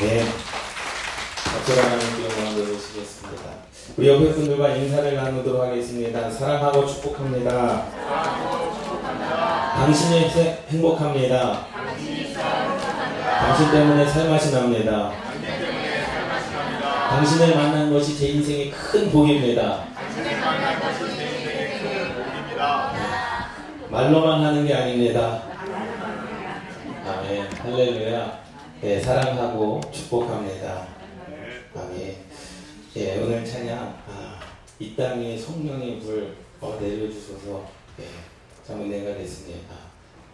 네. 적절한 기억만 들으시겠습니다. 우리 옆에 분들과 인사를 나누도록 하겠습니다. 사랑하고 축복합니다. 당신이 행복합니다. 당신 때문에 살맛이 납니다. 당신을 만난 것이 제 인생의 큰 복입니다. 말로만 하는 게 아닙니다. 아멘. 할렐루야. 네, 사랑하고 축복합니다. 아멘. 예, 오늘 찬양, 아, 이 땅에 성령의 불 어, 내려주셔서 예, 참 은혜가 됐습니다.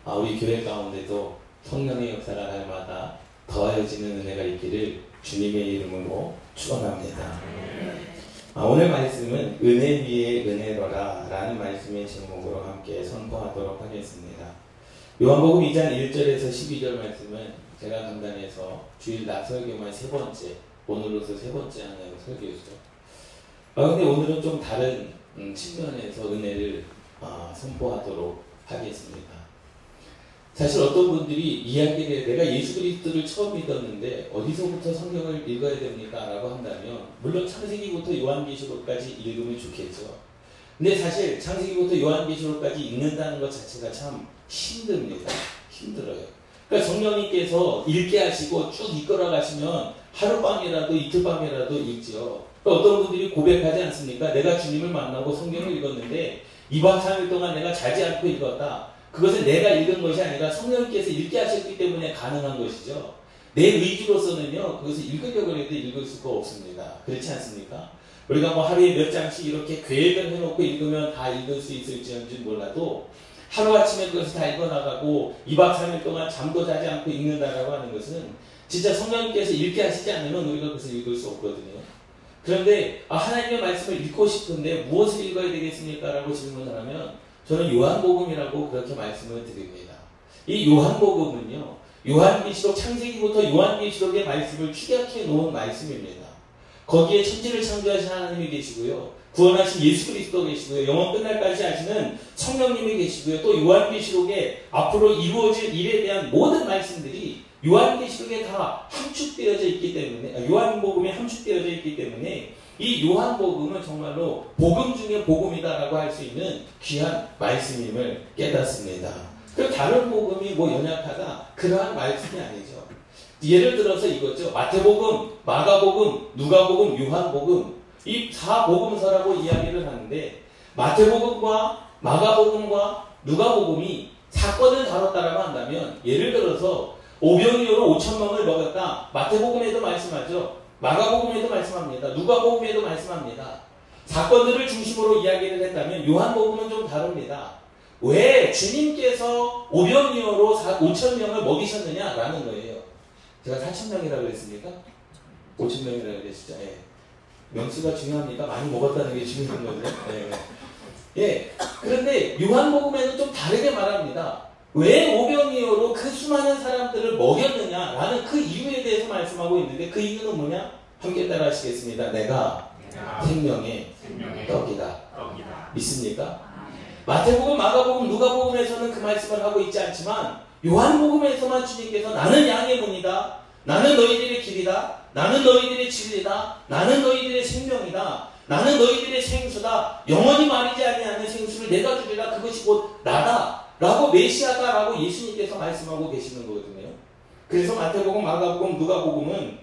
아, 우리 교회 가운데도 성령의 역사가 날마다 더하여지는 은혜가 있기를 주님의 이름으로 축원합니다. 아, 오늘 말씀은 은혜 위에 은혜로라 라는 말씀의 제목으로 함께 선포하도록 하겠습니다. 요한복음 2장 1절에서 12절 말씀은 제가 강단에서 주일 낮 설교만 세 번째, 오늘로서 세 번째 하는 설교죠. 아, 근데 오늘은 좀 다른 음, 측면에서 은혜를 아, 선포하도록 하겠습니다. 사실 어떤 분들이 이야기를 내가 예수 그리스도를 처음 믿었는데 어디서부터 성경을 읽어야 됩니까? 라고 한다면 물론 창세기부터 요한계시록까지 읽으면 좋겠죠. 근데 사실 창세기부터 요한계시록까지 읽는다는 것 자체가 참 힘듭니다. 힘들어요. 그러니까 성령님께서 읽게 하시고 쭉 이끌어 가시면 하룻밤이라도 이틀밤이라도 읽죠. 그러니까 어떤 분들이 고백하지 않습니까? 내가 주님을 만나고 성경을 읽었는데 2박 3일 동안 내가 자지 않고 읽었다. 그것은 내가 읽은 것이 아니라 성령께서 읽게 하셨기 때문에 가능한 것이죠. 내 의지로서는요, 그것을 읽으려고 해도 읽을 수가 없습니다. 그렇지 않습니까? 우리가 뭐 하루에 몇 장씩 이렇게 계획을 해놓고 읽으면 다 읽을 수 있을지 몰라도 하루아침에 그것을 다 읽어나가고 2박 3일 동안 잠도 자지 않고 읽는다라고 하는 것은 진짜 성령님께서 읽게 하시지 않으면 우리가 그것을 읽을 수 없거든요. 그런데 아, 하나님의 말씀을 읽고 싶은데 무엇을 읽어야 되겠습니까? 라고 질문을 하면 저는 요한복음이라고 그렇게 말씀을 드립니다. 이 요한복음은요, 요한계시록 창세기부터 요한계시록의 말씀을 축약해 놓은 말씀입니다. 거기에 천지를 창조하신 하나님이 계시고요. 구원하신 예수 그리스도 계시고요. 영원 끝날까지 하시는 성령님이 계시고요. 또 요한계시록에 앞으로 이루어질 일에 대한 모든 말씀들이 요한계시록에 다 함축되어져 있기 때문에 아, 요한복음에 함축되어져 있기 때문에 이 요한복음은 정말로 복음 중에 복음이다라고 할 수 있는 귀한 말씀임을 깨닫습니다. 그 다른 복음이 뭐 연약하다 그러한 말씀이 아니죠. 예를 들어서 이거죠. 마태복음, 마가복음, 누가복음, 요한복음 이 사복음서라고 이야기를 하는데 마태복음과 마가복음과 누가복음이 사건을 다뤘다라고 한다면 예를 들어서 오병이어로 5천 명을 먹였다. 마태복음에도 말씀하죠. 마가복음에도 말씀합니다. 누가복음에도 말씀합니다. 사건들을 중심으로 이야기를 했다면 요한복음은 좀 다릅니다. 왜 주님께서 오병이어로 5천 명을 먹이셨느냐라는 거예요. 제가 4천 명이라고 그랬습니까? 5천 명이라고 그랬죠. 예. 명수가 중요합니까? 많이 먹었다는 게 중요한 거죠. 예. 예. 그런데 요한복음에는 좀 다르게 말합니다. 왜 오병이어로 그 수많은 사람들을 먹였느냐라는 그 이유에 대해서 말씀하고 있는데 그 이유는 뭐냐? 함께 따라 하시겠습니다. 내가 생명의, 생명의 떡이다. 떡이다. 믿습니까? 마태복음, 마가복음, 누가복음에서는 그 말씀을 하고 있지 않지만 요한복음에서만 주님께서 나는 양의 문이다. 나는 너희들의 길이다. 나는 너희들의 진리다. 나는 너희들의 생명이다. 나는 너희들의 생수다. 영원히 말이지 아니하는 생수를 내가 주리라. 그것이 곧 나다. 라고 메시아다라고 예수님께서 말씀하고 계시는 거거든요. 그래서 마태복음, 마가복음, 누가복음은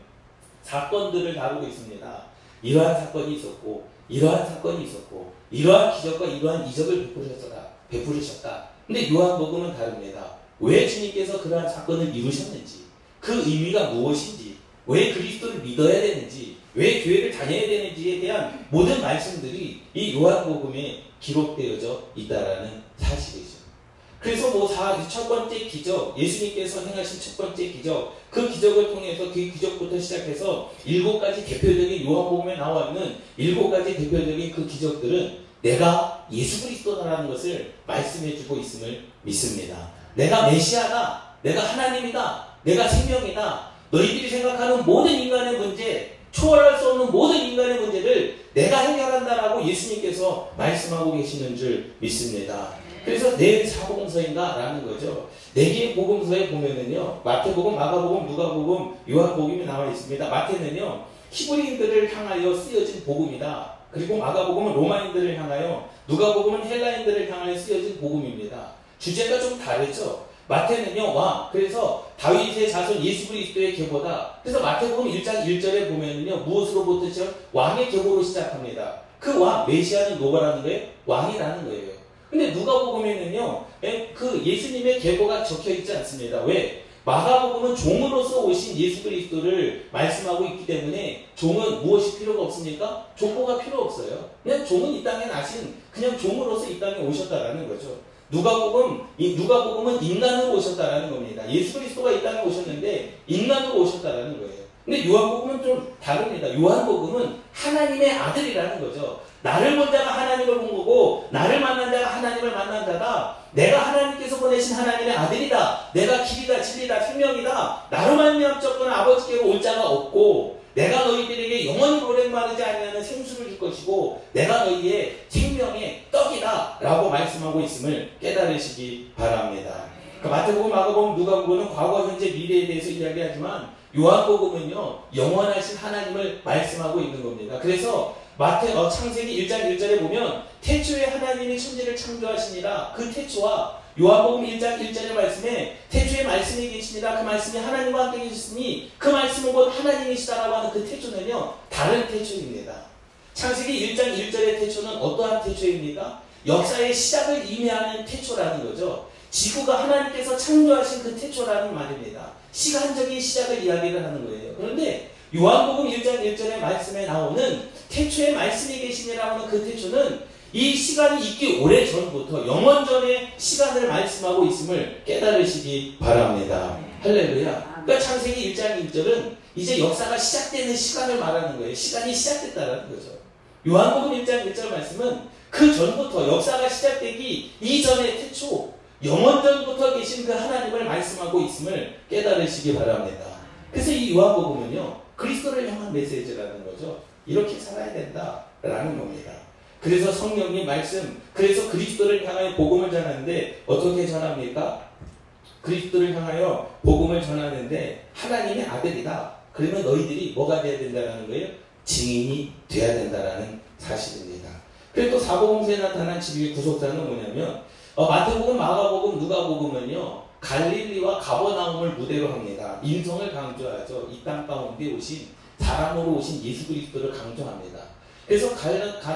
사건들을 다루고 있습니다. 이러한 사건이 있었고, 이러한 사건이 있었고, 이러한 기적과 이러한 이적을 베푸셨다. 베푸셨다. 근데 요한복음은 다릅니다. 왜 주님께서 그러한 사건을 이루셨는지, 그 의미가 무엇인지, 왜 그리스도를 믿어야 되는지, 왜 교회를 다녀야 되는지에 대한 모든 말씀들이 이 요한복음에 기록되어져 있다라는 사실이죠. 그래서 뭐첫 번째 기적, 예수님께서 행하신 첫 번째 기적, 그 기적을 통해서 그 기적부터 시작해서 일곱 가지 대표적인 요한복음에 나와 있는 일곱 가지 대표적인 그 기적들은 내가 예수 그리스도다라는 것을 말씀해주고 있음을 믿습니다. 내가 메시아다, 내가 하나님이다, 내가 생명이다. 너희들이 생각하는 모든 인간의 문제, 초월할 수 없는 모든 인간의 문제를 내가 해결한다라고 예수님께서 말씀하고 계시는 줄 믿습니다. 그래서 내 사복음서인가라는 거죠. 네 개의 복음서에 보면은요, 마태복음, 마가복음, 누가복음, 요한복음이 나와 있습니다. 마태는요, 히브리인들을 향하여 쓰여진 복음이다. 그리고 마가복음은 로마인들을 향하여, 누가복음은 헬라인들을 향하여 쓰여진 복음입니다. 주제가 좀 다르죠. 마태는요, 와. 그래서 다윗의 자손 예수 그리스도의 계보다. 그래서 마태복음 1장 1절에 보면은요, 무엇으로부터 시작? 왕의 계보로 시작합니다. 그 왕, 메시아는 누가라는 거예요? 왕이라는 거예요. 근데 누가복음에는요, 예, 그 예수님의 계보가 적혀 있지 않습니다. 왜? 마가복음은 종으로서 오신 예수 그리스도를 말씀하고 있기 때문에 종은 무엇이 필요가 없습니까? 종보가 필요 없어요. 그냥 종은 이 땅에 나신 그냥 종으로서 이 땅에 오셨다라는 거죠. 누가복음 이 누가복음은 인간으로 오셨다라는 겁니다. 예수 그리스도가 이 땅에 오셨는데 인간으로 오셨다라는 거예요. 근데 요한복음은 좀 다릅니다. 요한복음은 하나님의 아들이라는 거죠. 나를 본 자가 하나님을 본 거고 나를 만난 자가 하나님을 만난 자다. 내가 하나님께서 보내신 하나님의 아들이다. 내가 길이다 진리다 생명이다. 나로 말미암 졌거나 아버지께로 올 자가 없고 내가 너희들에게 영원히 오랜 마르지 아니하는 생수를 줄 것이고 내가 너희의 생명의 떡이다 라고 말씀하고 있음을 깨달으시기 바랍니다. 그 마태복음, 마가복음, 누가복음은 과거, 현재, 미래에 대해서 이야기하지만 요한복음은요 영원하신 하나님을 말씀하고 있는 겁니다. 그래서 마태 어, 창세기 1장 1절에 보면 태초에 하나님이 천지를 창조하시니라 그 태초와 요한복음 1장 1절의 말씀에 태초에 말씀이 계시니라 그 말씀이 하나님과 함께 계셨으니 그 말씀은 곧 하나님이시다라고 하는 그 태초는요 다른 태초입니다. 창세기 1장 1절의 태초는 어떠한 태초입니까? 역사의 시작을 의미하는 태초라는 거죠. 지구가 하나님께서 창조하신 그 태초라는 말입니다. 시간적인 시작을 이야기를 하는 거예요. 그런데 요한복음 1장 1절의 말씀에 나오는 태초에 말씀이 계시니라고 하는 그 태초는 이 시간이 있기 오래 전부터 영원 전의 시간을 말씀하고 있음을 깨달으시기 바랍니다. 할렐루야. 그러니까 창세기 1장 1절은 이제 역사가 시작되는 시간을 말하는 거예요. 시간이 시작됐다는 거죠. 요한복음 1장 1절 말씀은 그 전부터 역사가 시작되기 이전의 태초, 영원 전부터 계신 그 하나님을 말씀하고 있음을 깨달으시기 바랍니다. 그래서 이 요한복음은요, 그리스도를 향한 메시지라는 거죠. 이렇게 살아야 된다라는 겁니다. 그래서 성령님 말씀, 그래서 그리스도를 향하여 복음을 전하는데 어떻게 전합니까? 그리스도를 향하여 복음을 전하는데 하나님의 아들이다. 그러면 너희들이 뭐가 돼야 된다는 거예요? 증인이 돼야 된다라는 사실입니다. 그리고 또 사복음서에 나타난 진리의 구속사는 뭐냐면 어, 마태복음, 마가복음, 누가복음은요 갈릴리와 가버나움을 무대로 합니다. 인성을 강조하죠. 이 땅 가운데 오신 사람으로 오신 예수 그리스도를 강조합니다. 그래서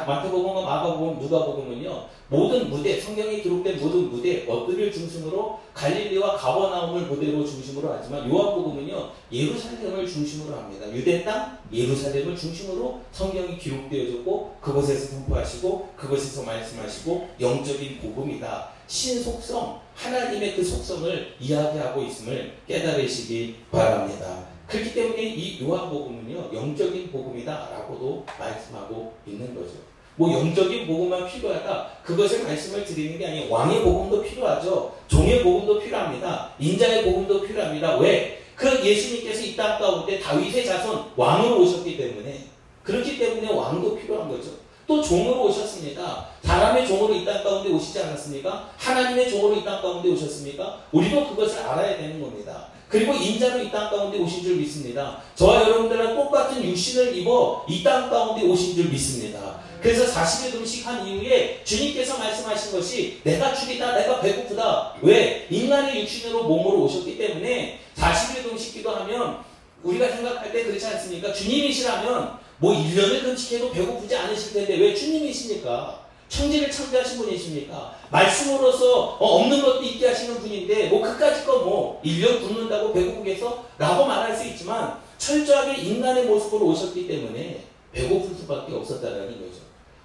마태복음과 마가복음, 누가복음은요 모든 무대, 성경에 기록된 모든 무대, 어들을 중심으로 갈릴리와 가버나움을 무대로 중심으로 하지만 요한복음은요 예루살렘을 중심으로 합니다. 유대 땅 예루살렘을 중심으로 성경이 기록되어졌고 그곳에서 선포하시고 그곳에서 말씀하시고 영적인 복음이다. 신속성, 하나님의 그 속성을 이야기하고 있음을 깨달으시기 바랍니다. 그렇기 때문에 이 요한복음은요, 영적인 복음이다라고도 말씀하고 있는 거죠. 뭐 영적인 복음만 필요하다. 그것을 말씀을 드리는 게 아니에요. 왕의 복음도 필요하죠. 종의 복음도 필요합니다. 인자의 복음도 필요합니다. 왜? 그 예수님께서 이 땅 가운데 다윗의 자손 왕으로 오셨기 때문에 그렇기 때문에 왕도 필요한 거죠. 또 종으로 오셨습니다. 사람의 종으로 이 땅 가운데 오시지 않았습니까? 하나님의 종으로 이 땅 가운데 오셨습니까? 우리도 그것을 알아야 되는 겁니다. 그리고 인자로 이 땅 가운데 오신 줄 믿습니다. 저와 여러분들은 똑같은 육신을 입어 이 땅 가운데 오신 줄 믿습니다. 그래서 40일 금식한 이후에 주님께서 말씀하신 것이 내가 죽이다, 내가 배고프다. 왜? 인간의 육신으로 몸으로 오셨기 때문에 40일 금식 기도하면 우리가 생각할 때 그렇지 않습니까? 주님이시라면 뭐 1년을 금식해도 배고프지 않으실 텐데 왜 주님이십니까? 천지를 창조하신 분이십니까? 말씀으로서 어, 없는 것도 있게 하시는 분인데 뭐 그까짓 거뭐 1년 굶는다고 배고프겠어? 라고 말할 수 있지만 철저하게 인간의 모습으로 오셨기 때문에 배고플 수밖에 없었다는 거죠.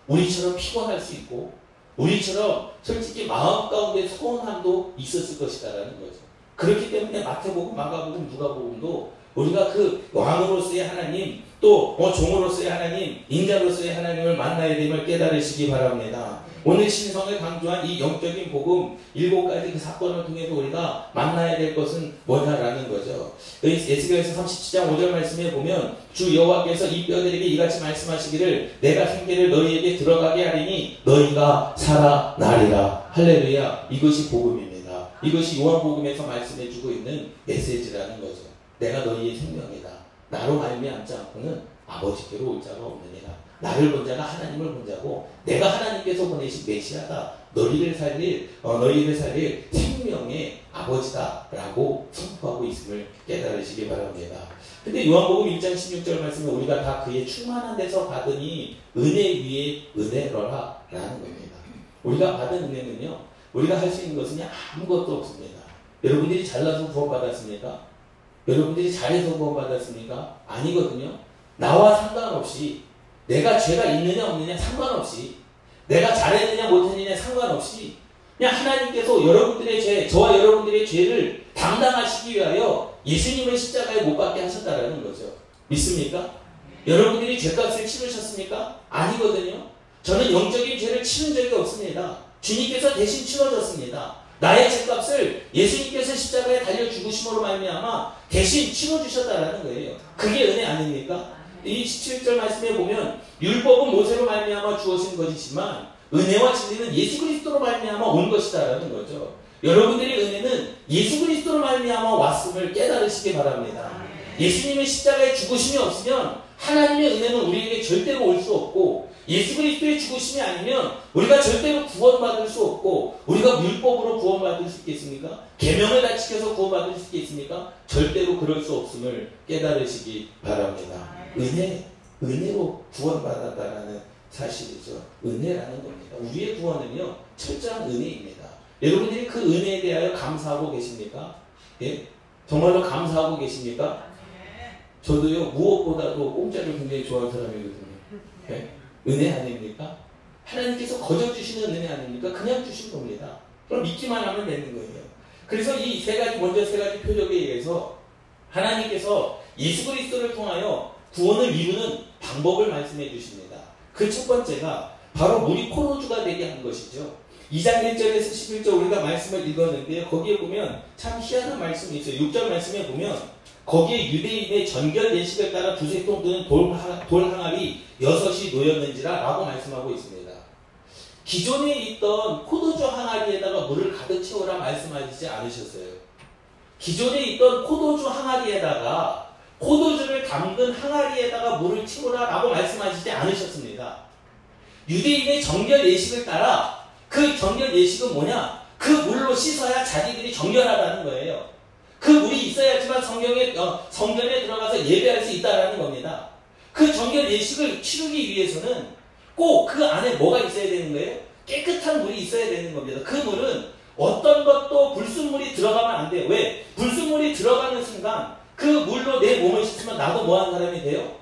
우리처럼 피곤할 수 있고 우리처럼 솔직히 마음 가운데 소원함도 있었을 것이다라는 거죠. 그렇기 때문에 마태복음, 마가복음, 누가복음도 우리가 그 왕으로서의 하나님 또뭐 종으로서의 하나님, 인자로서의 하나님을 만나야 됨을 깨달으시기 바랍니다. 오늘 신성을 강조한 이 영적인 복음 일곱 가지 그 사건을 통해서 우리가 만나야 될 것은 뭐냐라는 거죠. 에스겔에서 37장 5절 말씀에 보면 주 여호와께서 이 뼈들에게 이같이 말씀하시기를 내가 생계를 너희에게 들어가게 하리니 너희가 살아나리라. 할렐루야. 이것이 복음입니다. 이것이 요한복음에서 말씀해주고 있는 메시지라는 거죠. 내가 너희의 생명이다. 나로 말미암지 않고는 아버지께로 올 자가 없느니라. 나를 본 자가 하나님을 본 자고 내가 하나님께서 보내신 메시아다. 너희를 살릴 어, 너희를 살릴 생명의 아버지다라고 선포하고 있음을 깨달으시기 바랍니다. 근데 요한복음 1장 16절 말씀에 우리가 다 그의 충만한 데서 받으니 은혜 위에 은혜로라 라는 겁니다. 우리가 받은 은혜는요. 우리가 할 수 있는 것은 아무것도 없습니다. 여러분들이 잘나서 구원받았습니까? 여러분들이 잘해서 구원받았습니까? 아니거든요. 나와 상관없이 내가 죄가 있느냐 없느냐 상관없이 내가 잘했느냐 못했느냐 상관없이 그냥 하나님께서 여러분들의 죄, 저와 여러분들의 죄를 당당하시기 위하여 예수님을 십자가에 못 박게 하셨다라는 거죠. 믿습니까? 여러분들이 죄값을 치르셨습니까? 아니거든요. 저는 영적인 죄를 치른 적이 없습니다. 주님께서 대신 치러졌습니다. 나의 죄값을 예수님께서 십자가에 달려 죽으심으로 말미암아 대신 치러 주셨다라는 거예요. 그게 은혜 아닙니까? 이 17절 말씀에 보면 율법은 모세로 말미암아 주어진 것이지만 은혜와 진리는 예수 그리스도로 말미암아 온 것이다라는 거죠. 여러분들의 은혜는 예수 그리스도로 말미암아 왔음을 깨달으시기 바랍니다. 예수님의 십자가에 죽으심이 없으면 하나님의 은혜는 우리에게 절대로 올 수 없고 예수 그리스도의 죽으심이 아니면 우리가 절대로 구원받을 수 없고 우리가 율법으로 구원받을 수 있겠습니까? 계명을 다 지켜서 구원받을 수 있겠습니까? 절대로 그럴 수 없음을 깨달으시기 바랍니다. 은혜, 은혜로 구원받았다라는 사실이죠. 은혜라는 겁니다. 우리의 구원은요, 철저한 은혜입니다. 여러분들이 그 은혜에 대하여 감사하고 계십니까? 예? 정말로 감사하고 계십니까? 저도요, 무엇보다도 공짜를 굉장히 좋아하는 사람이거든요. 예? 은혜 아닙니까? 하나님께서 거저 주시는 은혜 아닙니까? 그냥 주신 겁니다. 그럼 믿기만 하면 되는 거예요. 그래서 이 세 가지, 먼저 세 가지 표적에 의해서 하나님께서 예수 그리스도를 통하여 구원을 이루는 방법을 말씀해 주십니다. 그 첫 번째가 바로 물이 코로주가 되게 한 것이죠. 2장 1절에서 11절 우리가 말씀을 읽었는데 거기에 보면 참 희한한 말씀이 있어요. 6절 말씀에 보면 거기에 유대인의 전결 예식을 따라 두세 통 드는 돌, 돌 항아리 여섯이 놓였는지라 라고 말씀하고 있습니다. 기존에 있던 포도주 항아리에다가 물을 가득 채우라 말씀하시지 않으셨어요. 기존에 있던 포도주 항아리에다가 포도주를 담근 항아리에다가 물을 채우라 라고 말씀하시지 않으셨습니다. 유대인의 정결 예식을 따라 그 정결 예식은 뭐냐? 그 물로 씻어야 자기들이 정결하다는 거예요. 그 물이 있어야지만 성경에, 어, 성전에 들어가서 예배할 수 있다라는 겁니다. 그 정결 예식을 치르기 위해서는 꼭 그 안에 뭐가 있어야 되는 거예요? 깨끗한 물이 있어야 되는 겁니다. 그 물은 어떤 것도 불순물이 들어가면 안 돼요. 왜? 불순물이 들어가는 순간 그 물로 내 몸을 씻으면 나도 뭐한 사람이 돼요?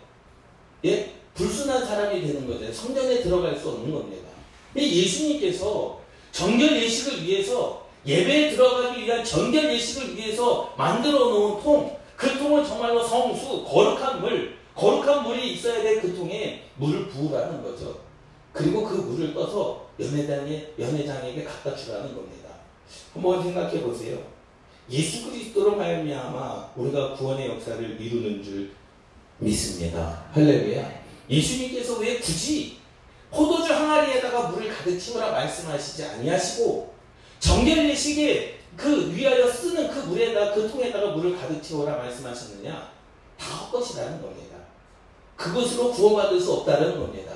예? 불순한 사람이 되는 거죠. 성전에 들어갈 수 없는 겁니다. 예수님께서 정결 예식을 위해서 예배에 들어가기 위한 정결 예식을 위해서 만들어 놓은 통, 그 통은 정말로 성수, 거룩한 물, 거룩한 물이 있어야 될 그 통에 물을 부으라는 거죠. 그리고 그 물을 떠서 연회장에, 연회장에게 갖다 주라는 겁니다. 한번 생각해 보세요. 예수 그리스도로 말미암아 우리가 구원의 역사를 이루는 줄 믿습니다. 할렐루야. 예수님께서 왜 굳이 포도주 항아리에다가 물을 가득 채우라 말씀하시지 아니하시고 정결 예식에 그 위하여 쓰는 그 물에다 그 통에다가 물을 가득 채우라 말씀하셨느냐? 다 헛것이라는 겁니다. 그것으로 구원받을 수 없다는 겁니다.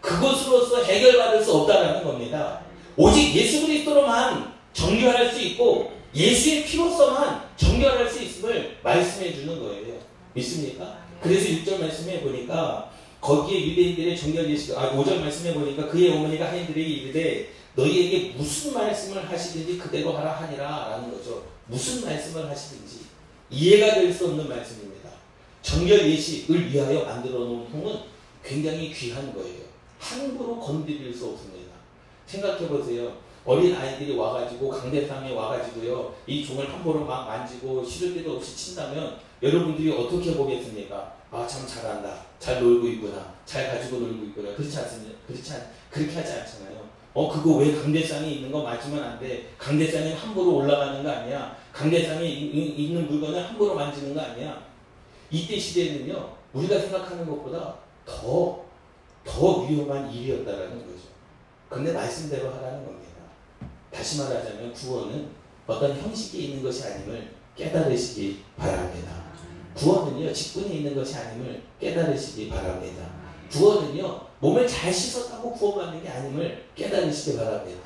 그것으로서 해결받을 수 없다는 겁니다. 오직 예수 그리스도로만 정결할 수 있고 예수의 피로서만 정결할 수 있음을 말씀해 주는 거예요. 믿습니까? 그래서 6절 말씀해 보니까 거기에 유대인들의 정결 예식, 아, 5절 말씀해 보니까 그의 어머니가 하인들에게 이르되 너희에게 무슨 말씀을 하시든지 그대로 하라 하니라 라는 거죠. 무슨 말씀을 하시든지 이해가 될 수 없는 말씀입니다. 정결 예식을 위하여 만들어 놓은 통은 굉장히 귀한 거예요. 함부로 건드릴 수 없습니다. 생각해 보세요. 어린 아이들이 와가지고 강대상에 와가지고요 이 종을 함부로 막 만지고 시도 때도 없이 친다면 여러분들이 어떻게 보겠습니까? 아 참 잘한다, 잘 놀고 있구나, 잘 가지고 놀고 있구나 그렇지 않습니까? 그렇지 않, 그렇게 하지 않잖아요. 어 그거 왜 강대상이 있는 거 맞으면 안 돼. 강대상이 함부로 올라가는 거 아니야. 강대상에 있는 물건을 함부로 만지는 거 아니야. 이때 시대는요 우리가 생각하는 것보다 더 더 위험한 일이었다라는 거죠. 그런데 말씀대로 하라는 겁니다. 다시 말하자면 구원은 어떤 형식에 있는 것이 아님을 깨달으시기 바랍니다. 구원은요 직분에 있는 것이 아님을 깨달으시기 바랍니다. 구원은요 몸을 잘 씻었다고 구원받는 게 아님을 깨달으시기 바랍니다.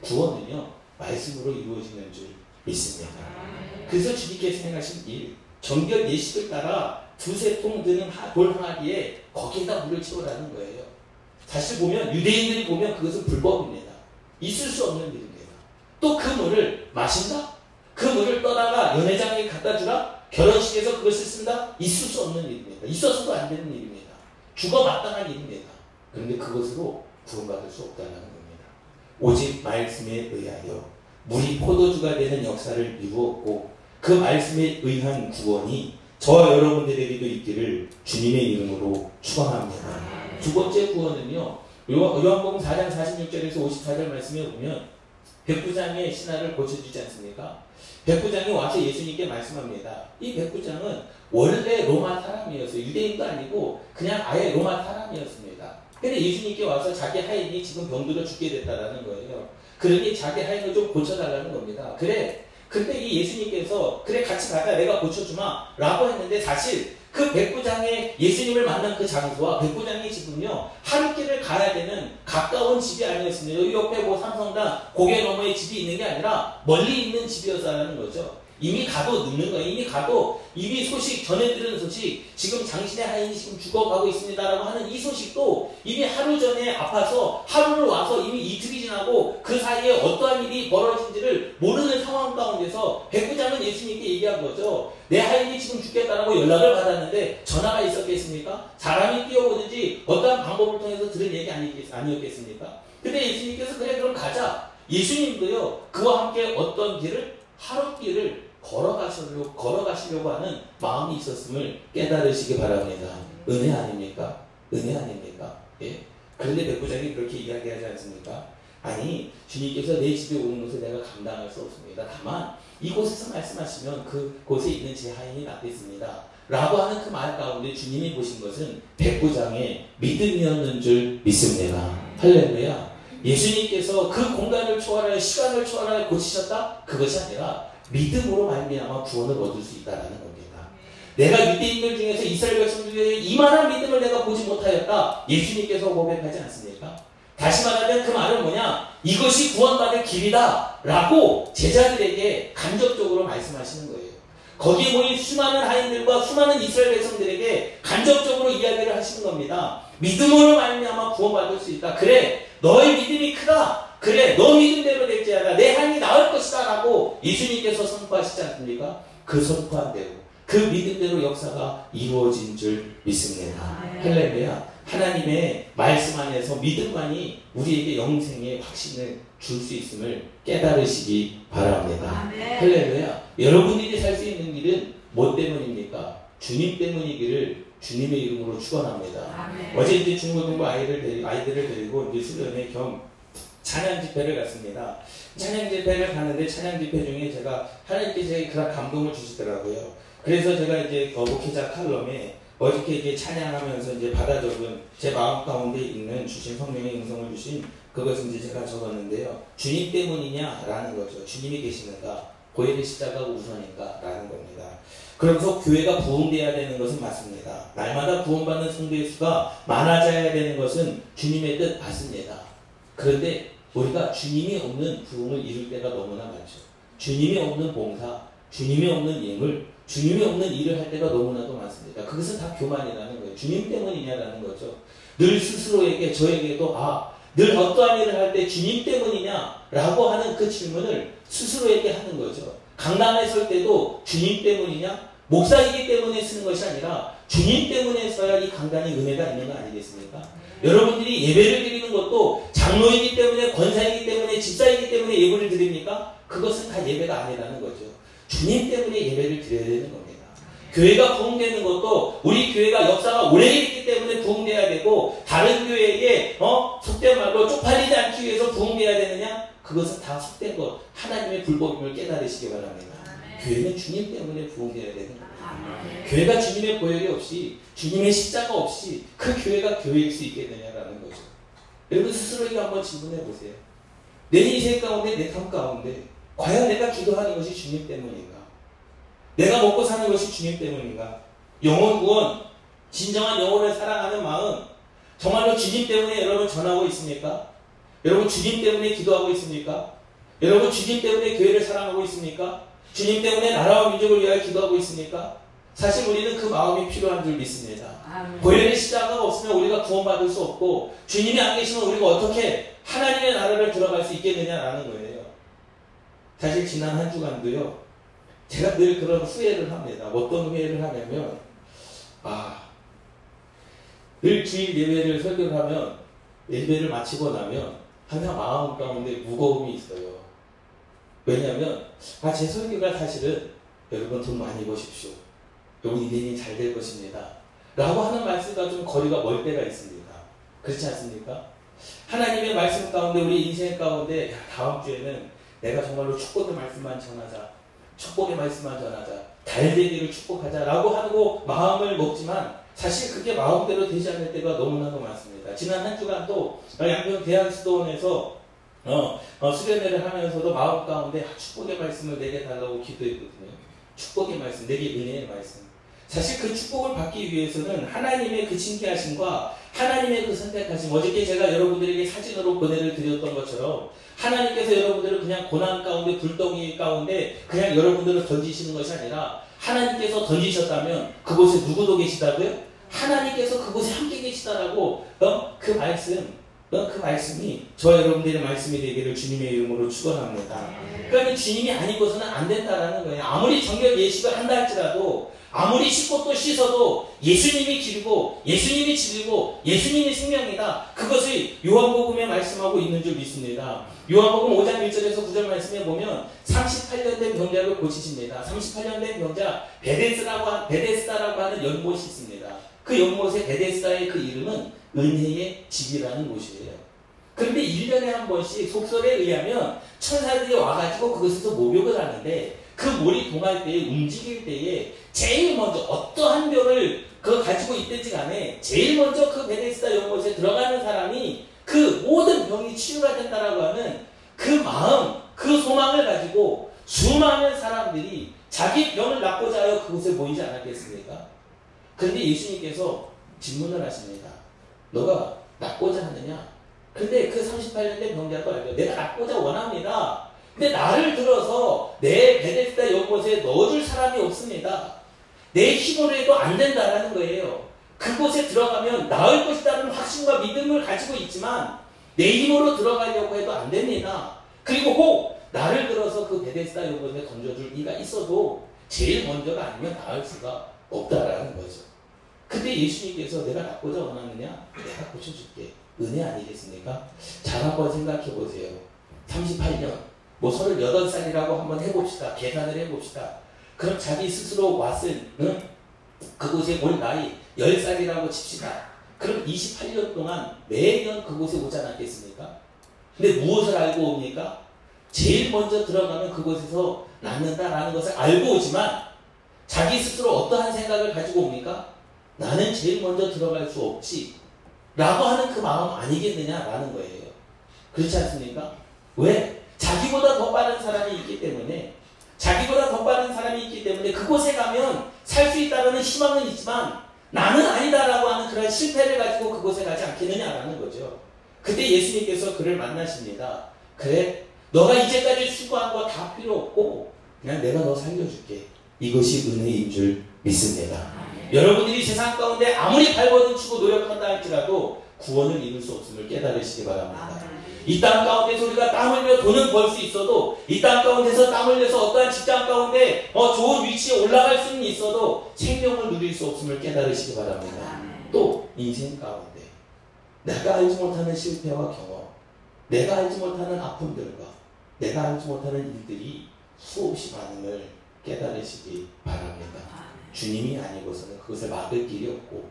구원은요 말씀으로 이루어지는 줄 믿습니다. 그래서 주님께서 행하신 일 정결 예식을 따라 두세 통 드는 돌 항아리에 거기다 물을 채우라는 거예요. 사실 보면 유대인들이 보면 그것은 불법입니다. 있을 수 없는 일입니다. 또 그 물을 마신다? 그 물을 떠다가 연회장에 갖다 주라? 결혼식에서 그것을 쓴다? 있을 수 없는 일입니다. 있어서도 안 되는 일입니다. 죽어 마땅한 일입니다. 그런데 그것으로 구원받을 수 없다는 겁니다. 오직 말씀에 의하여 물이 포도주가 되는 역사를 이루었고 그 말씀에 의한 구원이 저와 여러분들에게도 있기를 주님의 이름으로 축원합니다. 두 번째 구원은요. 요한복음 4장 46절에서 54절 말씀에 보면 백부장의 신화를 고쳐주지 않습니까? 백부장이 와서 예수님께 말씀합니다. 이 백부장은 원래 로마 사람이었어요. 유대인도 아니고 그냥 아예 로마 사람이었습니다. 근데 예수님께 와서 자기 하인이 지금 병들어 죽게 됐다라는 거예요. 그러니 자기 하인을 좀 고쳐달라는 겁니다. 그래. 근데 이 예수님께서 그래 같이 가자 내가 고쳐주마 라고 했는데 사실 그 백부장의 예수님을 만난 그 장소와 백부장이 지금요 하루길을 가야 되는 가까운 집이 아니었습니다. 여기 옆에 뭐 삼성당 고개 너머에 집이 있는 게 아니라 멀리 있는 집이었다는 거죠. 이미 가도 늦는 거예요. 이미 가도 이미 소식 전해 들은 소식 지금 장신의 하인이 지금 죽어가고 있습니다라고 하는 이 소식도 이미 하루 전에 아파서 하루를 와서 이미 이틀이 지나고 그 사이에 어떠한 일이 벌어진지를 모르는 상황 가운데서 백부장은 예수님께 얘기한 거죠. 내 하인이 지금 죽겠다라고 연락을 받았는데 전화가 있었겠습니까? 사람이 뛰어오든지 어떠한 방법을 통해서 들은 얘기 아니었겠습니까? 근데 예수님께서 그래 그럼 가자. 예수님도요 그와 함께 어떤 길을 하루 길을 걸어가시려고, 걸어가시려고 하는 마음이 있었음을 깨달으시기 바랍니다. 은혜 아닙니까? 은혜 아닙니까? 예? 그런데 백부장이 그렇게 이야기하지 않습니까? 아니, 주님께서 내 집에 오는 것을 내가 감당할 수 없습니다. 다만, 이곳에서 말씀하시면 그곳에 있는 제 하인이 낫겠습니다. 라고 하는 그 말 가운데 주님이 보신 것은 백부장의 믿음이었는 줄 믿습니다. 할렐루야. 예수님께서 그 공간을 초월하여 시간을 초월하여 고치셨다? 그것이 아니라 믿음으로 말미암아 구원을 얻을 수 있다라는 겁니다. 내가 유대인들 중에서 이스라엘 백성 중에 이만한 믿음을 내가 보지 못하였다. 예수님께서 고백하지 않습니까? 다시 말하면 그 말은 뭐냐? 이것이 구원받을 길이다. 라고 제자들에게 간접적으로 말씀하시는 거예요. 거기에 모인 수많은 하인들과 수많은 이스라엘 백성들에게 간접적으로 이야기를 하시는 겁니다. 믿음으로 말미암아 구원받을 수 있다. 그래, 너의 믿음이 크다. 그래, 너 믿음대로 될지어다. 내 하나님이 나을 것이다. 라고 예수님께서 선포하시지 않습니까? 그 선포한 대로, 그 믿음대로 역사가 이루어진 줄 믿습니다. 할렐루야. 하나님의 말씀 안에서 믿음만이 우리에게 영생의 확신을 줄 수 있음을 깨달으시기 바랍니다. 할렐루야. 여러분들이 살 수 있는 길은 뭐 때문입니까? 주님 때문이기를 주님의 이름으로 축원합니다. 어제 이제 중고등부 아이들 데리, 아이들을 데리고 이제 수련회 겸 찬양 집회를 갔습니다. 찬양 집회를 가는데 찬양 집회 중에 제가 하나님께서 그런 감동을 주시더라고요. 그래서 제가 이제 거북회자 칼럼에 어저께 이제 찬양하면서 이제 받아 적은 제 마음 가운데 있는 주신 성령의 음성을 주신 그것은 이제 제가 적었는데요. 주님 때문이냐라는 거죠. 주님이 계시는가? 고해의 십자가 우선인가? 라는 겁니다. 그러면서 교회가 부흥돼야 되는 것은 맞습니다. 날마다 구원받는 성도의 수가 많아져야 되는 것은 주님의 뜻 맞습니다. 그런데 우리가 주님이 없는 부흥을 이룰 때가 너무나 많죠. 주님이 없는 봉사, 주님이 없는 예물, 주님이 없는 일을 할 때가 너무나도 많습니다. 그것은 다 교만이라는 거예요. 주님 때문이냐라는 거죠. 늘 스스로에게 저에게도 아, 늘 어떠한 일을 할 때 주님 때문이냐라고 하는 그 질문을 스스로에게 하는 거죠. 강단에 설 때도 주님 때문이냐? 목사이기 때문에 쓰는 것이 아니라 주님 때문에 서야 이 강단이 은혜가 있는 거 아니겠습니까? 여러분들이 예배를 드리는 것도 장로이기 때문에 권사이기 때문에 집사이기 때문에 예배를 드립니까? 그것은 다 예배가 아니라는 거죠. 주님 때문에 예배를 드려야 되는 겁니다. 교회가 부흥되는 것도 우리 교회가 역사가 오래 있기 때문에 부흥돼야 되고 다른 교회에 어 속된 말로 쪽팔리지 않기 위해서 부흥 그것은 다 속된 것, 하나님의 불법임을 깨달으시기 바랍니다. 교회는 주님 때문에 부흥되어야 되는 거예요. 교회가 주님의 보혈이 없이 주님의 십자가 없이 그 교회가 교회일 수 있겠느냐라는 거죠. 여러분 스스로에게 한번 질문해 보세요. 내 인생 가운데 내 삶 가운데 과연 내가 기도하는 것이 주님 때문인가? 내가 먹고 사는 것이 주님 때문인가? 영혼 구원, 진정한 영혼을 사랑하는 마음, 정말로 주님 때문에 여러분 전하고 있습니까? 여러분 주님 때문에 기도하고 있습니까? 여러분 주님 때문에 교회를 사랑하고 있습니까? 주님 때문에 나라와 민족을 위하여 기도하고 있습니까? 사실 우리는 그 마음이 필요한 줄 믿습니다. 보혈의 십자가가 없으면 우리가 구원받을 수 없고 주님이 안 계시면 우리가 어떻게 하나님의 나라를 들어갈 수 있겠느냐라는 거예요. 사실 지난 한 주간도요. 제가 늘 그런 후회를 합니다. 어떤 후회를 하냐면 아, 늘 주일 예배를 설교를 하면 예배를 마치고 나면 항상 마음 가운데 무거움이 있어요. 왜냐하면 아, 제 설교가 사실은 여러분 돈 많이 버십시오. 여러분 인생이 잘 될 것입니다. 라고 하는 말씀과 좀 거리가 멀 때가 있습니다. 그렇지 않습니까? 하나님의 말씀 가운데 우리 인생 가운데 다음 주에는 내가 정말로 축복의 말씀만 전하자. 축복의 말씀만 전하자. 잘 되기를 축복하자 라고 하고 마음을 먹지만 사실 그게 마음대로 되지 않을 때가 너무나도 많습니다. 지난 한 주간도 양평 대학수도원에서 어, 어, 수련회를 하면서도 마음 가운데 축복의 말씀을 내게 달라고 기도했거든요. 축복의 말씀, 내게 은혜의 말씀. 사실 그 축복을 받기 위해서는 하나님의 그 신기하심과 하나님의 그 선택하심, 어저께 제가 여러분들에게 사진으로 보내를 드렸던 것처럼 하나님께서 여러분들을 그냥 고난 가운데 불덩이 가운데 그냥 여러분들을 던지시는 것이 아니라 하나님께서 던지셨다면 그곳에 누구도 계시다고요? 하나님께서 그곳에 함께 계시다라고 어? 그 말씀 어? 그 말씀이 저 여러분들의 말씀이 되기를 주님의 이름으로 축원합니다. 그러니까 주님이 아니고서는 안 된다라는 거예요. 아무리 정결 예식을 한다 할지라도 아무리 씻고 또 씻어도 예수님이 기르고 예수님이 지르고 예수님이 생명이다. 그것을 요한복음에 말씀하고 있는 줄 믿습니다. 요한복음 5장 1절에서 9절 말씀에 보면 38년 된 병자를 고치십니다. 38년 된 병자 베데스라고 베데스다라고 하는 연못이 있습니다. 그 연못의 베데스다의 그 이름은 은혜의 집이라는 곳이에요. 그런데 1년에 한 번씩 속설에 의하면 천사들이 와가지고 그것에서 목욕을 하는데 그 몰이 동할 때에 움직일 때에 제일 먼저 어떠한 병을 그 가지고 있든지 간에 제일 먼저 그 베데스다 연못에 들어가는 사람이 그 모든 병이 치유가 된다라고 하는 그 마음, 그 소망을 가지고 수많은 사람들이 자기 병을 낫고자 하여 그곳에 모이지 않았겠습니까? 그런데 예수님께서 질문을 하십니다. 너가 낫고자 하느냐? 근데 그 38년 된 병자도 알죠. 내가 낫고자 원합니다. 근데 나를 들어서 내 베데스다 연못에 넣어줄 사람이 없습니다. 내 힘으로 해도 안 된다라는 거예요. 그곳에 들어가면 나을 것이라는 확신과 믿음을 가지고 있지만 내 힘으로 들어가려고 해도 안 됩니다. 그리고 혹 나를 들어서 그 베데스다 연못에 던져줄 이가 있어도 제일 먼저가 아니면 나을 수가 없다라는 거죠. 근데 예수님께서 내가 낫고자 원하느냐? 내가 고쳐줄게. 은혜 아니겠습니까? 잘 한번 생각해 보세요. 38년, 뭐 38살이라고 한번 해봅시다. 계산을 해봅시다. 그럼 자기 스스로 왔을, 응? 그곳에 올 나이 10살이라고 칩시다. 그럼 28년 동안 매년 그곳에 오지 않았겠습니까? 근데 무엇을 알고 옵니까? 제일 먼저 들어가면 그곳에서 낫는다라는 것을 알고 오지만 자기 스스로 어떠한 생각을 가지고 옵니까? 나는 제일 먼저 들어갈 수 없지. 라고 하는 그 마음 아니겠느냐라는 거예요. 그렇지 않습니까? 왜? 자기보다 더 빠른 사람이 있기 때문에, 자기보다 더 빠른 사람이 있기 때문에 그곳에 가면 살 수 있다는 희망은 있지만 나는 아니다라고 하는 그런 실패를 가지고 그곳에 가지 않겠느냐라는 거죠. 그때 예수님께서 그를 만나십니다. 그래, 너가 이제까지 수고한 거 다 필요 없고 그냥 내가 너 살려줄게. 이것이 은혜인 줄 믿습니다. 여러분들이 세상 가운데 아무리 발버둥 치고 노력한다 할지라도 구원을 이룰 수 없음을 깨달으시기 바랍니다. 이 땅 가운데서 우리가 땀 흘려 돈은 벌 수 있어도 이 땅 가운데서 땀 흘려서 어떠한 직장 가운데 어, 좋은 위치에 올라갈 수는 있어도 생명을 누릴 수 없음을 깨달으시기 바랍니다. 또 인생 가운데 내가 알지 못하는 실패와 경험, 내가 알지 못하는 아픔들과 내가 알지 못하는 일들이 수없이 많음을 깨달으시기 바랍니다. 주님이 아니고서는 그것을 막을 길이 없고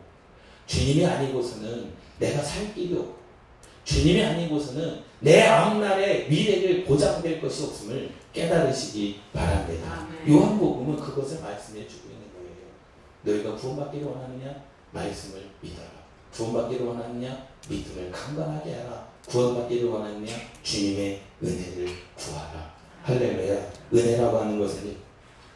주님이 아니고서는 내가 살 길이 없고 주님이 아니고서는 내 앞날의 미래를 보장될 것이 없음을 깨달으시기 바랍니다. 요한복음은 그것을 말씀해 주고 있는 거예요. 너희가 구원받기를 원하느냐? 말씀을 믿어라. 구원받기를 원하느냐? 믿음을 강건하게 하라. 구원받기를 원하느냐? 주님의 은혜를 구하라. 할렐루야. 은혜라고 하는 것은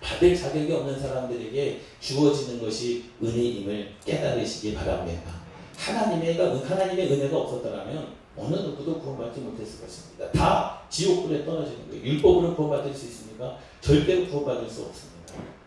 받을 자격이 없는 사람들에게 주어지는 것이 은혜임을 깨달으시기 바랍니다. 하나님의, 하나님의 은혜가 없었더라면 어느 누구도 구원받지 못했을 것입니다. 다 지옥불에 떨어지는 거예요. 율법으로 구원받을 수 있습니까? 절대로 구원받을 수 없습니다.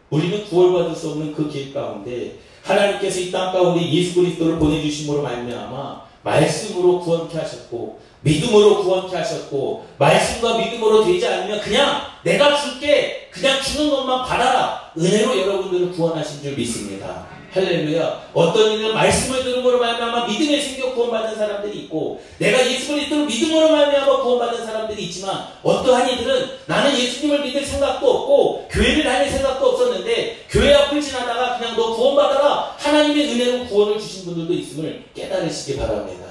우리는 구원받을 수 없는 그 길 가운데 하나님께서 이 땅 가운데 예수 그리스도를 보내주심으로 말미암아 말씀으로 구원케 하셨고 믿음으로 구원케 하셨고 말씀과 믿음으로 되지 않으면 그냥 내가 줄게 그냥 주는 것만 받아라 은혜로 여러분들을 구원하신 줄 믿습니다. 할렐루야. 어떤 이는 말씀을 들음으로 말미암아 믿음에 생겨 구원받는 사람들이 있고 내가 예수 그리스도를 믿음으로 말미암아 구원받는 사람들이 있지만 어떠한 이들은 나는 예수님을 믿을 생각도 없고 교회를 다닐 생각도 없었는데 교회 앞을 지나다가 그냥 너 구원받아라 하나님의 은혜로 구원을 주신 분들도 있음을 깨달으시기 바랍니다.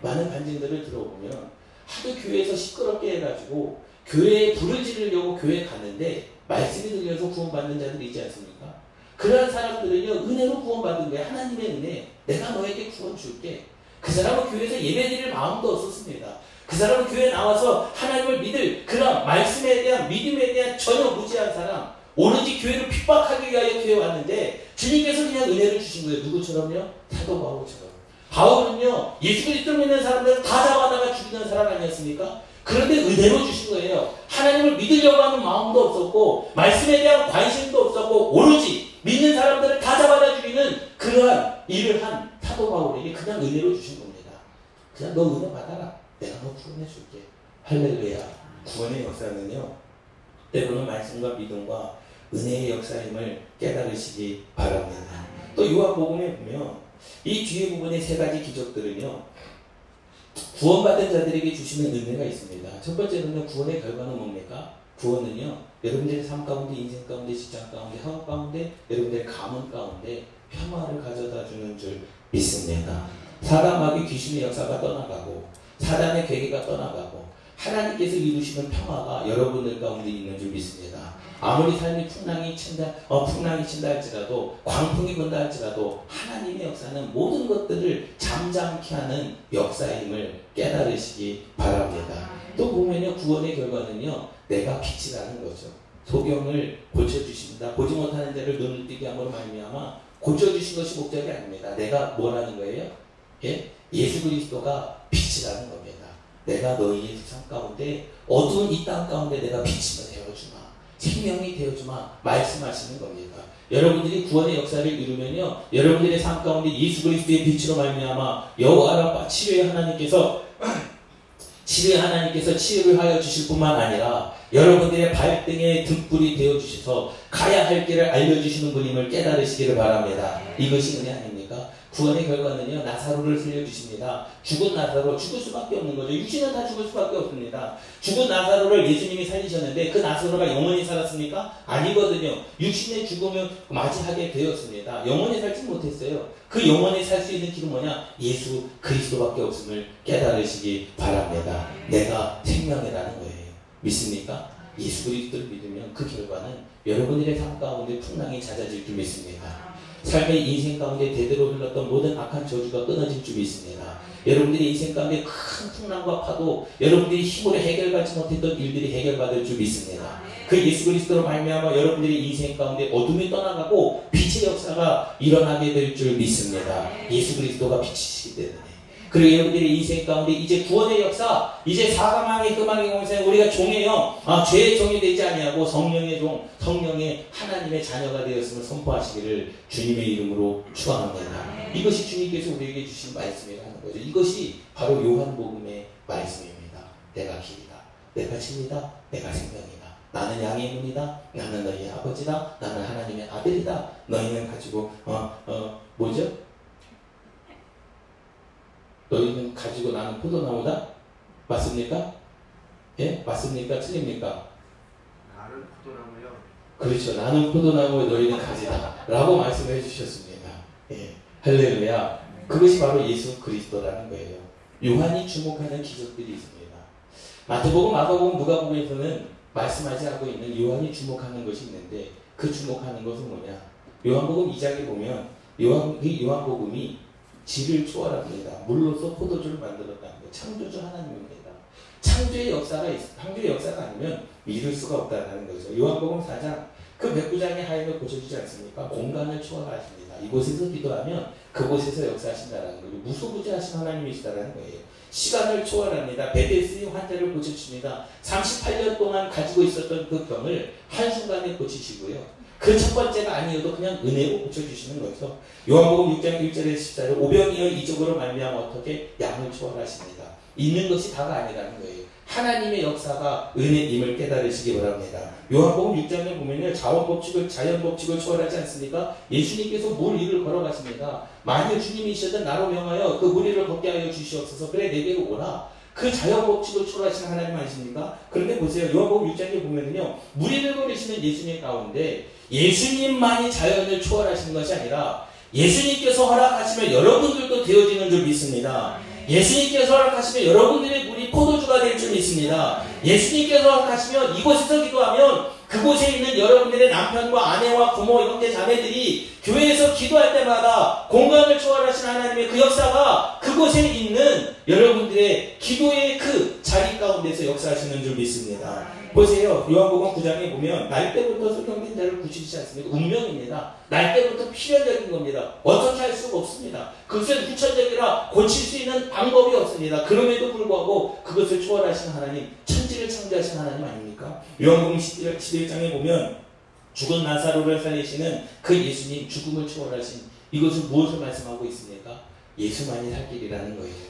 많은 간증들을 들어보면 하도 교회에서 시끄럽게 해가지고 교회에 불을 지르려고 교회에 갔는데 말씀이 들려서 구원받는 자들이 있지 않습니까? 그러한 사람들은요, 은혜로 구원받은 거예요. 하나님의 은혜. 내가 너에게 구원 줄게. 그 사람은 교회에서 예배 드릴 마음도 없었습니다. 그 사람은 교회에 나와서 하나님을 믿을 그런 말씀에 대한 믿음에 대한 전혀 무지한 사람, 오로지 교회를 핍박하기 위하여 교회에 왔는데 주님께서 그냥 은혜를 주신 거예요. 누구처럼요? 사도 바울처럼. 바울은요, 예수 그리스도를 믿는 사람들을 다 잡아다가 죽이는 사람 아니었습니까? 그런데 은혜로 주신 거예요. 하나님을 믿으려고 하는 마음도 없었고, 말씀에 대한 관심도 없었고, 오로지 믿는 사람들을 다 잡아다 죽이는 그러한 일을 한 사도 바울에게 그냥 은혜로 주신 겁니다. 그냥 너 은혜 받아라. 내가 너 구원해 줄게. 할렐루야. 구원의 역사는요. 때로는 말씀과 믿음과 은혜의 역사임을 깨달으시기 바랍니다. 또 요한복음에 보면 이 뒤에 부분의 세 가지 기적들은요. 구원받은 자들에게 주시는 은혜가 있습니다. 첫 번째는요. 구원의 결과는 뭡니까? 구원은요, 여러분들의 삶 가운데, 인생 가운데, 직장 가운데, 학업 가운데, 여러분들의 가문 가운데 평화를 가져다 주는 줄 믿습니다. 마귀 귀신의 역사가 떠나가고, 사단의 계기가 떠나가고, 하나님께서 이루시는 평화가 여러분들 가운데 있는 줄 믿습니다. 아무리 삶이 풍랑이 친다, 어, 풍랑이 친다 할지라도, 광풍이 분다 할지라도, 하나님의 역사는 모든 것들을 잠잠케 하는 역사임을 깨달으시기 바랍니다. 또 보면요, 구원의 결과는요, 내가 빛이라는 거죠. 소경을 고쳐주십니다. 보지 못하는 자를 눈을 뜨게 함으로 말미암아 고쳐주신 것이 목적이 아닙니다. 내가 뭐라는 거예요? 예? 예수 그리스도가 빛이라는 겁니다. 내가 너희의 삶 가운데 어두운 이 땅 가운데 내가 빛이 되어주마. 생명이 되어주마. 말씀하시는 겁니다. 여러분들이 구원의 역사를 이루면요. 여러분들의 삶 가운데 예수 그리스도의 빛으로 말미암아 여호와 치료의 하나님께서 치료의 하나님께서 치유를 하여 주실 뿐만 아니라 여러분들의 발등에 등불이 되어 주셔서 가야 할 길을 알려 주시는 분임을 깨달으시기를 바랍니다. 이것이 은혜 아닙니까? 구원의 결과는요, 나사로를 살려주십니다. 죽은 나사로 죽을 수밖에 없는 거죠. 육신은 다 죽을 수밖에 없습니다. 죽은 나사로를 예수님이 살리셨는데 그 나사로가 영원히 살았습니까? 아니거든요. 육신의 죽음을 맞이하게 되었습니다. 영원히 살지 못했어요. 그 영원히 살 수 있는 길은 뭐냐? 예수 그리스도밖에 없음을 깨달으시기 바랍니다. 내가 생명이라는 거예요. 믿습니까? 예수 그리스도를 믿으면 그 결과는 여러분들의 삶 가운데 풍랑이 잦아질 줄 믿습니다. 삶의 인생 가운데 대대로 흘렀던 모든 악한 저주가 끊어질 줄 믿습니다. 여러분들의 인생 가운데 큰 풍랑과 파도, 여러분들이 힘으로 해결받지 못했던 일들이 해결받을 줄 믿습니다. 그 예수 그리스도로 말미암아 여러분들의 인생 가운데 어둠이 떠나가고 빛의 역사가 일어나게 될 줄 믿습니다. 예수 그리스도가 빛이시기 때문에. 그리고 여러분들의 인생 가운데 이제 구원의 역사, 이제 사가망의 흠망의 공생 우리가 영, 아, 죄의 종이 되지 아니하고 성령의 종, 성령의 하나님의 자녀가 되었음을 선포하시기를 주님의 이름으로 축원합니다. 이것이 주님께서 우리에게 주신 말씀이라는 거죠. 이것이 바로 요한복음의 말씀입니다. 내가 길이다. 내가 진리다. 내가 생명이다. 나는 양의 문이다. 나는 너희의 아버지다. 나는 하나님의 아들이다. 너희는 가지고 어, 어, 뭐죠? 너희는 가지고 나는 포도나무다? 맞습니까? 예? 맞습니까? 틀립니까? 나는 포도나무요. 그렇죠. 나는 포도나무에 너희는 가지다. 라고 말씀해 주셨습니다. 예. 할렐루야. 그것이 바로 예수 그리스도라는 거예요. 요한이 주목하는 기적들이 있습니다. 마태복음, 마가복음, 누가복음에서는 말씀하지 않고 있는 요한이 주목하는 것이 있는데 그 주목하는 것은 뭐냐? 요한복음 2장에 보면 요한, 그 요한복음이 질을 초월합니다. 물로서 포도주를 만들었다는 거. 창조주 하나님입니다. 창조의 역사가 있, 창조의 역사가 아니면 믿을 수가 없다는 거죠. 요한복음 4장 그 백부장의 하임을 고쳐주지 않습니까? 공간을 초월하십니다. 이곳에서 기도하면 그곳에서 역사하신다는 거예요. 무소부지하신 하나님이시다라는 거예요. 시간을 초월합니다. 베데스의 환자를 고쳐주십니다. 38년 동안 가지고 있었던 그 병을 한순간에 고치시고요. 그 첫 번째가 아니어도 그냥 은혜로 고쳐주시는 거죠. 요한복음 6장 1절에 14절 오병이어 이쪽으로 말미암아 어떻게 양을 초월하십니다. 있는 것이 다가 아니라는 거예요. 하나님의 역사가 은혜임을 깨달으시기 바랍니다. 요한복음 6장에 보면요. 자원법칙을, 자연법칙을 초월하지 않습니까? 예수님께서 물 위를 걸어가십니다. 만일 주님이시던 나로 명하여 그 무리를 걷게 하여 주시옵소서. 그래, 내게로 오라. 그 자연법칙을 초월하시는 하나님 아니십니까? 그런데 보세요. 요한복음 6장에 보면요. 무리를 걸으시는 예수님 가운데 예수님만이 자연을 초월하시는 것이 아니라 예수님께서 허락하시면 여러분들도 되어지는 줄 믿습니다. 예수님께서 허락하시면 여러분들의 물이 포도주가 될 줄 믿습니다. 예수님께서 허락하시면 이곳에서 기도하면 그곳에 있는 여러분들의 남편과 아내와 부모, 형제, 자매들이 교회에서 기도할 때마다 공간을 초월하신 하나님의 그 역사가 그곳에 있는 여러분들의 기도의 그 자리 가운데서 역사하시는 줄 믿습니다. 보세요. 요한복음 9장에 보면 날 때부터 소경된 자를 구치지 않습니까? 운명입니다. 날 때부터 필연적인 겁니다. 어떻게 할 수가 없습니다. 그것은 후천적이라 고칠 수 있는 방법이 없습니다. 그럼에도 불구하고 그것을 초월하신 하나님, 천지를 창조하신 하나님 아닙니까? 요한복음 11장에 보면 죽은 나사로를 살리시는 그 예수님 죽음을 초월하신 이것은 무엇을 말씀하고 있습니까? 예수만이 살 길이라는 거예요.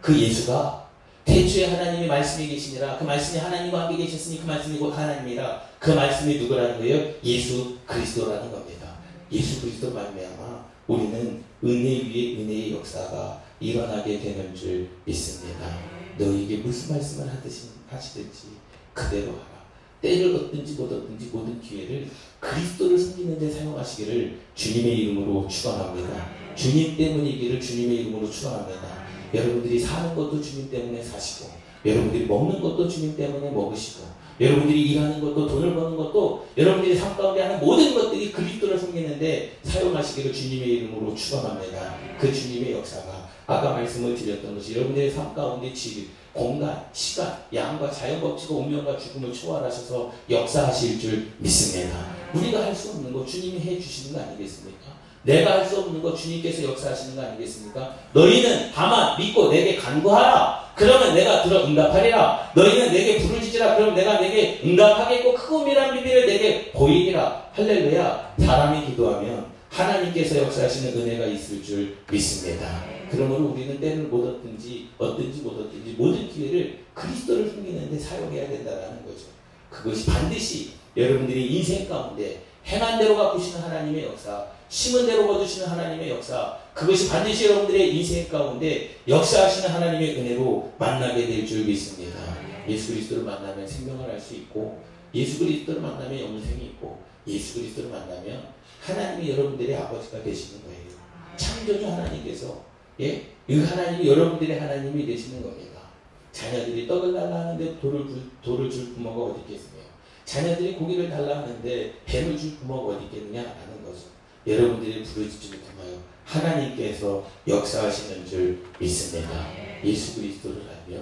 그 예수가 태초에 하나님의 말씀이 계시니라 그 말씀이 하나님과 함께 계셨으니 그 말씀이 곧 하나님이라 그 말씀이 누구라는 거예요? 예수 그리스도라는 겁니다. 예수 그리스도 말미암아 우리는 은혜 위에 은혜의 역사가 일어나게 되는 줄 믿습니다. 너에게 무슨 말씀을 하듯이 하시든지 그대로 하라. 때를 얻든지 못 얻든지 모든 기회를 그리스도를 섬기는 데 사용하시기를 주님의 이름으로 축원합니다. 주님 때문이기를 주님의 이름으로 축원합니다. 여러분들이 사는 것도 주님 때문에 사시고 여러분들이 먹는 것도 주님 때문에 먹으시고 여러분들이 일하는 것도 돈을 버는 것도 여러분들이 삶 가운데 하는 모든 것들이 그리스도를 섬기는데 사용하시기를 주님의 이름으로 축원합니다. 그 주님의 역사가 아까 말씀을 드렸던 것이 여러분들의 삶 가운데 질, 공간, 시간, 양과 자연 법칙과 운명과 죽음을 초월하셔서 역사하실 줄 믿습니다. 우리가 할 수 없는 거 주님이 해 주시는 거 아니겠습니까? 내가 할 수 없는 거 주님께서 역사하시는 거 아니겠습니까? 너희는 다만 믿고 내게 간구하라. 그러면 내가 들어 응답하리라. 너희는 내게 부르짖으라. 그럼 내가 내게 응답하겠고 크고 미란 비밀을 내게 보이리라. 할렐루야. 사람이 기도하면 하나님께서 역사하시는 은혜가 있을 줄 믿습니다. 그러므로 우리는 때를 못 얻든지 얻든지 못 얻든지 모든 기회를 그리스도를 숨기는데 사용해야 된다는 거죠. 그것이 반드시 여러분들이 인생 가운데 행한 대로 갚으시는 하나님의 역사, 심은 대로 거두시는 하나님의 역사, 그것이 반드시 여러분들의 인생 가운데 역사하시는 하나님의 은혜로 만나게 될 줄 믿습니다. 예수 그리스도를 만나면 생명을 할수 있고, 예수 그리스도를 만나면 영생이 있고, 예수 그리스도를 만나면 하나님이 여러분들의 아버지가 되시는 거예요. 창조주 하나님께서, 예? 이 하나님이 여러분들의 하나님이 되시는 겁니다. 자녀들이 떡을 달라 하는데 돌을, 돌을 줄 부모가 어디 있겠습니까? 자녀들이 고기를 달라 하는데 뱀을 줄 부모가 어디 있겠느냐라는 거죠. 여러분들이 부르짖지 못하여 하나님께서 역사하시는 줄 믿습니다. 예수 그리스도를 알며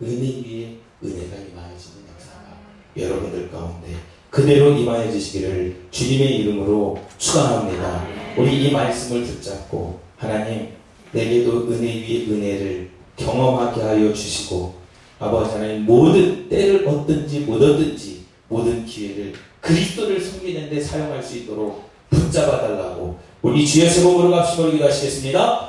은혜 위에 은혜가 임하여지는 역사가 여러분들 가운데 그대로 임하여 주시기를 주님의 이름으로 축원합니다. 우리 이 말씀을 붙잡고 하나님 내게도 은혜 위에 은혜를 경험하게 하여 주시고 아버지 하나님 모든 때를 얻든지 못 얻든지 모든 기회를 그리스도를 섬기는 데 사용할 수 있도록 붙잡아 달라고 우리 주의 세복으로 값이 벌기도 하시겠습니다.